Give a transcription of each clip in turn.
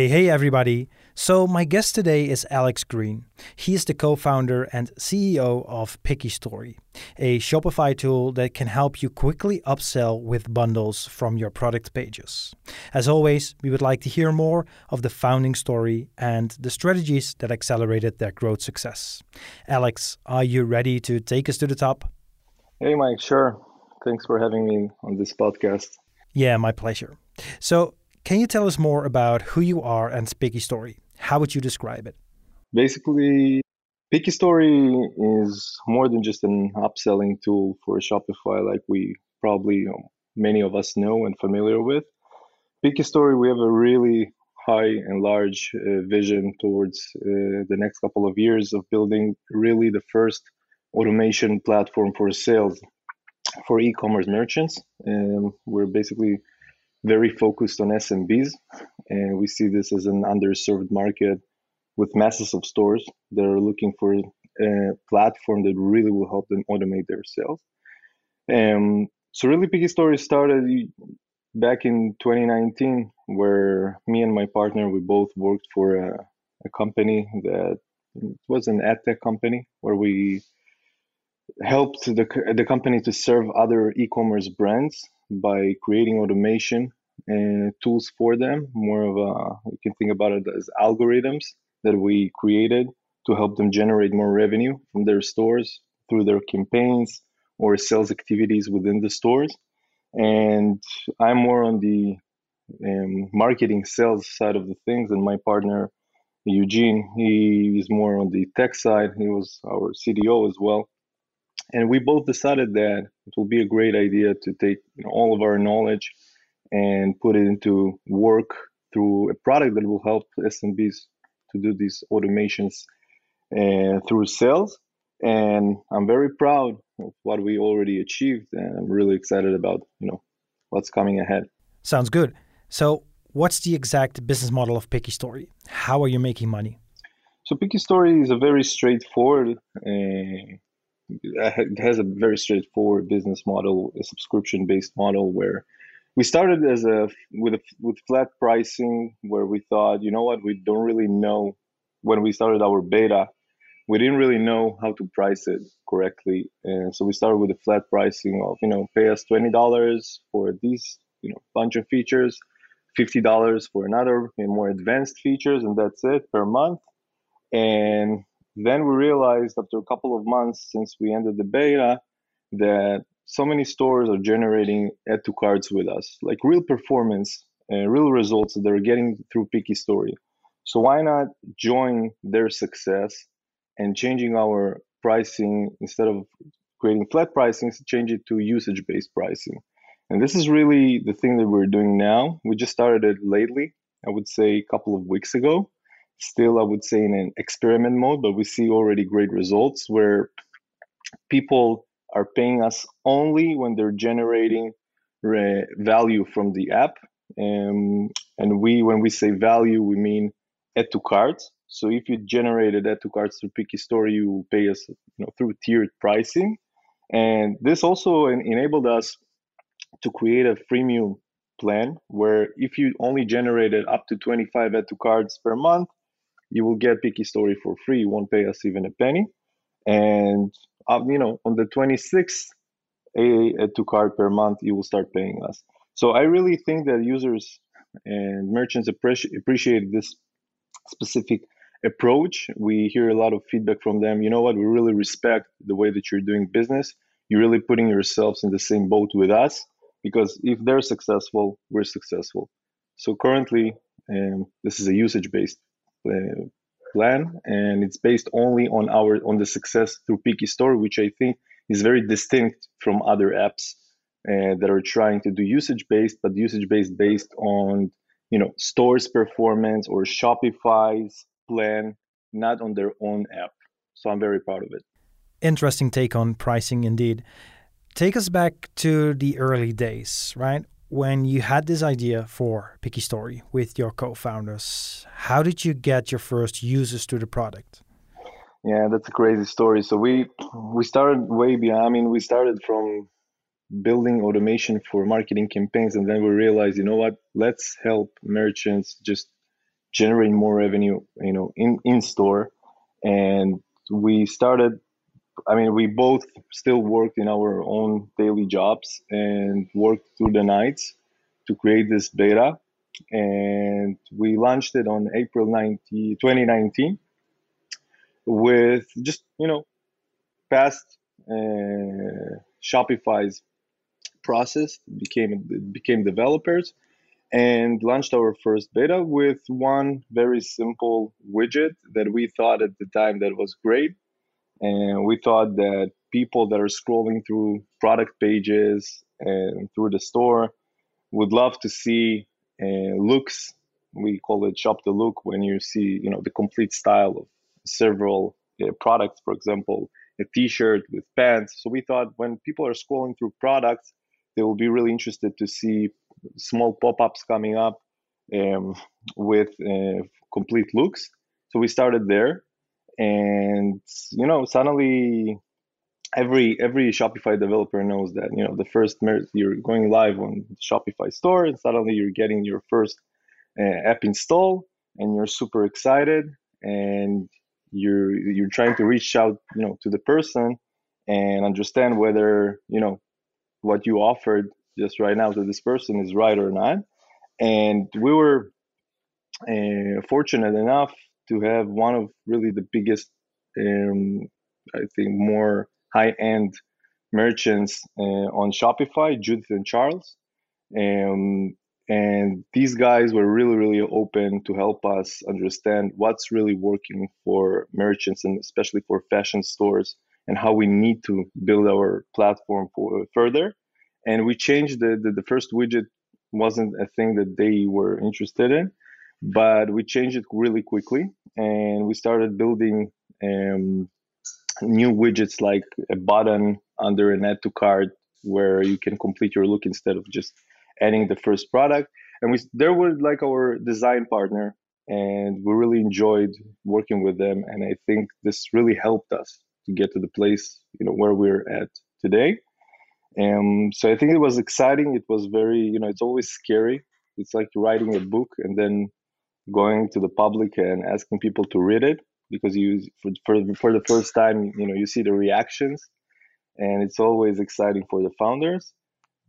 Hey, hey, everybody. So, my guest today is Alex Green. He is the co founder and CEO of Picky Story, a Shopify tool that can help you quickly upsell with bundles from your product pages. As always, we would like to hear more of the founding story and the strategies that accelerated their growth success. Alex, are you ready to take us to the top? Hey, Mike, sure. Thanks for having me on this podcast. Yeah, my pleasure. So, can you tell us more about who you are and Picky Story? How would you describe it? Basically, Picky Story is more than just an upselling tool for Shopify, like we probably many of us know and familiar with. Picky Story, we have a really high and large uh, vision towards uh, the next couple of years of building really the first automation platform for sales for e-commerce merchants. And we're basically very focused on SMBs, and we see this as an underserved market with masses of stores that are looking for a platform that really will help them automate their sales. Um, so really, Picky Story started back in 2019, where me and my partner we both worked for a, a company that was an ad tech company where we helped the, the company to serve other e-commerce brands by creating automation and tools for them. More of a, you can think about it as algorithms that we created to help them generate more revenue from their stores through their campaigns or sales activities within the stores. And I'm more on the um, marketing sales side of the things, and my partner Eugene, he is more on the tech side. He was our CDO as well. And we both decided that it will be a great idea to take you know, all of our knowledge and put it into work through a product that will help SMBs to do these automations uh, through sales. And I'm very proud of what we already achieved, and I'm really excited about you know what's coming ahead. Sounds good. So, what's the exact business model of Picky Story? How are you making money? So, Picky Story is a very straightforward. Uh, it has a very straightforward business model, a subscription-based model where we started as a with a, with flat pricing where we thought, you know what, we don't really know. When we started our beta, we didn't really know how to price it correctly, and so we started with a flat pricing of you know pay us twenty dollars for these you know bunch of features, fifty dollars for another and more advanced features, and that's it per month. And then we realized after a couple of months since we ended the beta that so many stores are generating add to carts with us, like real performance and real results that they're getting through Picky Story. So why not join their success and changing our pricing instead of creating flat pricing, change it to usage based pricing. And this is really the thing that we're doing now. We just started it lately, I would say a couple of weeks ago. Still, I would say in an experiment mode, but we see already great results where people are paying us only when they're generating re- value from the app. Um, and we, when we say value, we mean add to carts. So if you generated add to carts through Picky Story, you will pay us you know, through tiered pricing. And this also enabled us to create a freemium plan where if you only generated up to 25 add to cards per month, you will get Picky Story for free. You won't pay us even a penny. And um, you know, on the 26th a, a two card per month, you will start paying us. So I really think that users and merchants appreciate appreciate this specific approach. We hear a lot of feedback from them. You know what? We really respect the way that you're doing business. You're really putting yourselves in the same boat with us because if they're successful, we're successful. So currently, um, this is a usage based uh, plan and it's based only on our on the success through Picky Story, which I think is very distinct from other apps uh, that are trying to do usage based, but usage based based on you know stores performance or Shopify's plan, not on their own app. So I'm very proud of it. Interesting take on pricing, indeed. Take us back to the early days, right? When you had this idea for Picky Story with your co-founders, how did you get your first users to the product? Yeah, that's a crazy story. So we we started way beyond. I mean, we started from building automation for marketing campaigns, and then we realized, you know what? Let's help merchants just generate more revenue, you know, in in store. And we started. I mean, we both still worked in our own daily jobs and worked through the nights to create this beta. And we launched it on April 90, 2019 with just you know past uh, Shopify's process became became developers and launched our first beta with one very simple widget that we thought at the time that was great and we thought that people that are scrolling through product pages and through the store would love to see uh, looks. We call it shop the look when you see you know the complete style of several uh, products for example a t-shirt with pants. So we thought when people are scrolling through products they will be really interested to see small pop-ups coming up um, with uh, complete looks. So we started there, and you know suddenly every every Shopify developer knows that you know the first you're going live on Shopify store, and suddenly you're getting your first uh, app install, and you're super excited, and you're you're trying to reach out you know to the person and understand whether you know what you offered just right now to this person is right or not. And we were uh, fortunate enough to have one of really the biggest, um, I think, more high end merchants uh, on Shopify, Judith and Charles. Um, and these guys were really, really open to help us understand what's really working for merchants and especially for fashion stores and how we need to build our platform for further and we changed the, the, the first widget wasn't a thing that they were interested in but we changed it really quickly and we started building um, new widgets like a button under an add to cart where you can complete your look instead of just adding the first product and we they were like our design partner and we really enjoyed working with them and i think this really helped us to get to the place you know where we're at today um, so I think it was exciting. It was very, you know, it's always scary. It's like writing a book and then going to the public and asking people to read it because you for, for, for the first time, you know, you see the reactions and it's always exciting for the founders.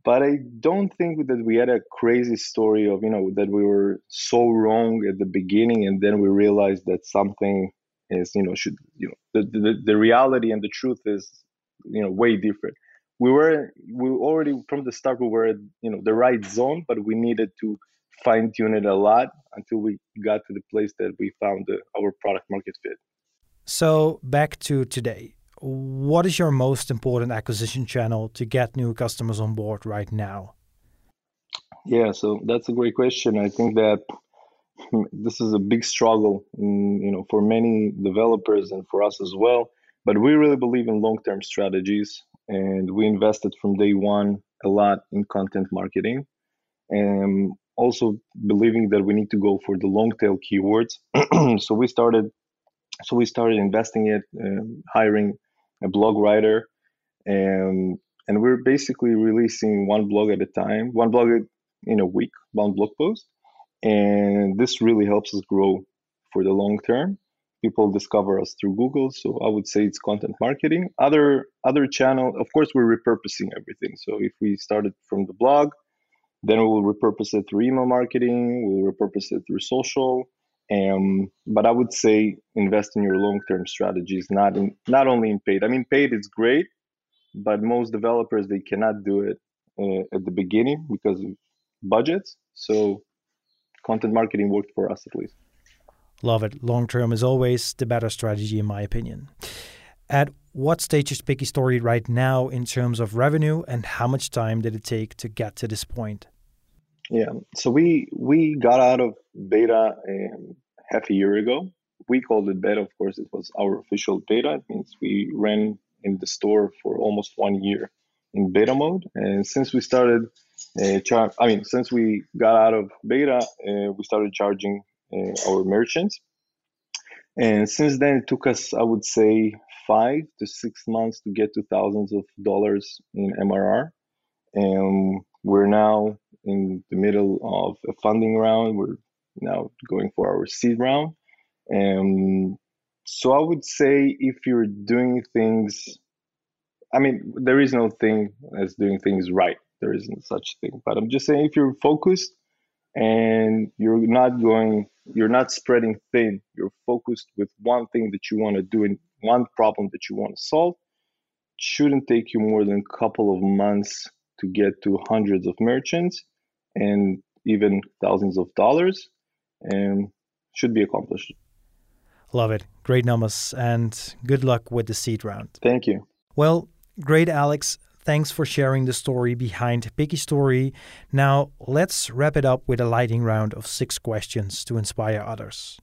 But I don't think that we had a crazy story of, you know, that we were so wrong at the beginning and then we realized that something is, you know, should, you know, the, the, the reality and the truth is, you know, way different we were we already from the start we were you know the right zone but we needed to fine tune it a lot until we got to the place that we found the, our product market fit. So back to today. What is your most important acquisition channel to get new customers on board right now? Yeah so that's a great question. I think that hmm, this is a big struggle in, you know for many developers and for us as well but we really believe in long-term strategies and we invested from day one a lot in content marketing. And also believing that we need to go for the long tail keywords so we started so we started investing it um, hiring a blog writer and and we're basically releasing one blog at a time one blog in a week one blog post and this really helps us grow for the long term people discover us through Google. So I would say it's content marketing. Other other channel, of course, we're repurposing everything. So if we started from the blog, then we will repurpose it through email marketing. We'll repurpose it through social. Um, but I would say invest in your long-term strategies, not in not only in paid. I mean, paid is great, but most developers they cannot do it uh, at the beginning because of budgets. So content marketing worked for us at least. Love it. Long term is always the better strategy, in my opinion. At what stage is Picky Story right now in terms of revenue, and how much time did it take to get to this point? Yeah, so we we got out of beta um, half a year ago. We called it beta. Of course, it was our official beta. It means we ran in the store for almost one year in beta mode. And since we started, uh, char- I mean, since we got out of beta, uh, we started charging uh, our merchants. And since then, it took us, I would say, five to six months to get to thousands of dollars in MRR. And we're now in the middle of a funding round. We're now going for our seed round. And so I would say if you're doing things, I mean, there is no thing as doing things right. There isn't such thing. But I'm just saying if you're focused and you're not going, you're not spreading thin, you're focused with one thing that you want to do and one problem that you want to solve, shouldn't take you more than a couple of months to get to hundreds of merchants and even thousands of dollars and should be accomplished. Love it. Great numbers and good luck with the seed round. Thank you. Well, great, Alex. Thanks for sharing the story behind Picky Story. Now, let's wrap it up with a lightning round of six questions to inspire others.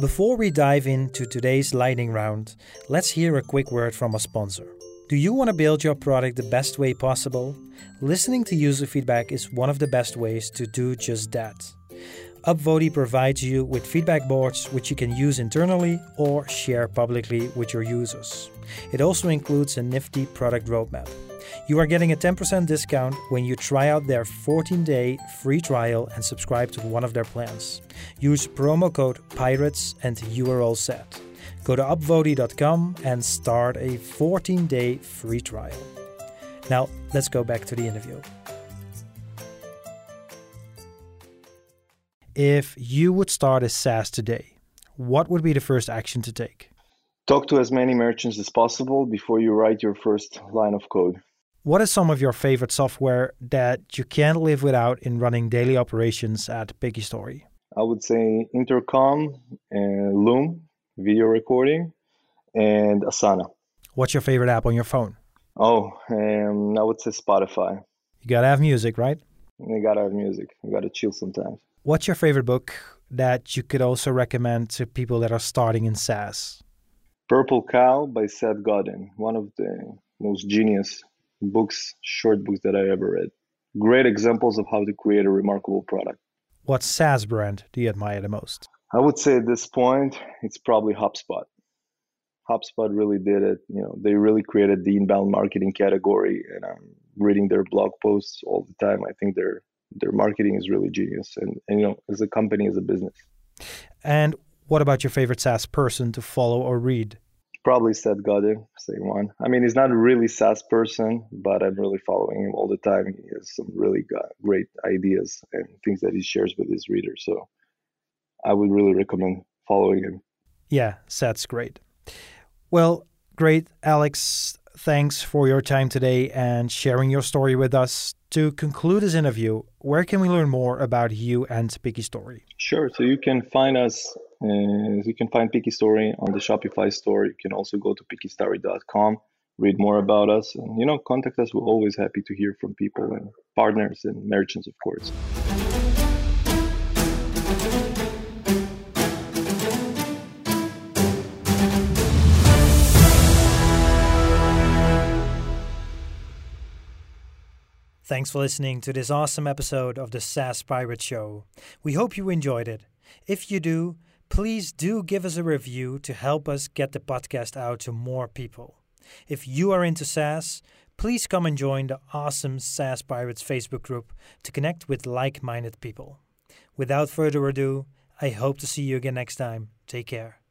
Before we dive into today's lightning round, let's hear a quick word from a sponsor. Do you want to build your product the best way possible? Listening to user feedback is one of the best ways to do just that. Upvote provides you with feedback boards which you can use internally or share publicly with your users. It also includes a nifty product roadmap. You are getting a 10% discount when you try out their 14 day free trial and subscribe to one of their plans. Use promo code PIRATES and you are all set. Go to upvote.com and start a 14 day free trial. Now, let's go back to the interview. If you would start a SaaS today, what would be the first action to take? Talk to as many merchants as possible before you write your first line of code. What is some of your favorite software that you can't live without in running daily operations at Picky Story? I would say Intercom, and Loom, video recording, and Asana. What's your favorite app on your phone? Oh, um, I would say Spotify. You gotta have music, right? You gotta have music. You gotta chill sometimes. What's your favorite book that you could also recommend to people that are starting in SaaS? Purple Cow by Seth Godin, one of the most genius books, short books that I ever read. Great examples of how to create a remarkable product. What SaaS brand do you admire the most? I would say at this point, it's probably HubSpot. HubSpot really did it. You know, they really created the inbound marketing category, and I'm reading their blog posts all the time. I think their their marketing is really genius, and, and you know, as a company, as a business. And what about your favorite SaaS person to follow or read? Probably Seth Godin, same one. I mean, he's not really SaaS person, but I'm really following him all the time. He has some really great ideas and things that he shares with his readers. So I would really recommend following him. Yeah, Seth's great. Well, great, Alex. Thanks for your time today and sharing your story with us. To conclude this interview, where can we learn more about you and Picky Story? Sure. So you can find us, uh, you can find Picky Story on the Shopify store. You can also go to pickystory.com, read more about us, and you know, contact us. We're always happy to hear from people and partners and merchants, of course. Thanks for listening to this awesome episode of the SaaS Pirate Show. We hope you enjoyed it. If you do, please do give us a review to help us get the podcast out to more people. If you are into SaaS, please come and join the awesome SaaS Pirates Facebook group to connect with like minded people. Without further ado, I hope to see you again next time. Take care.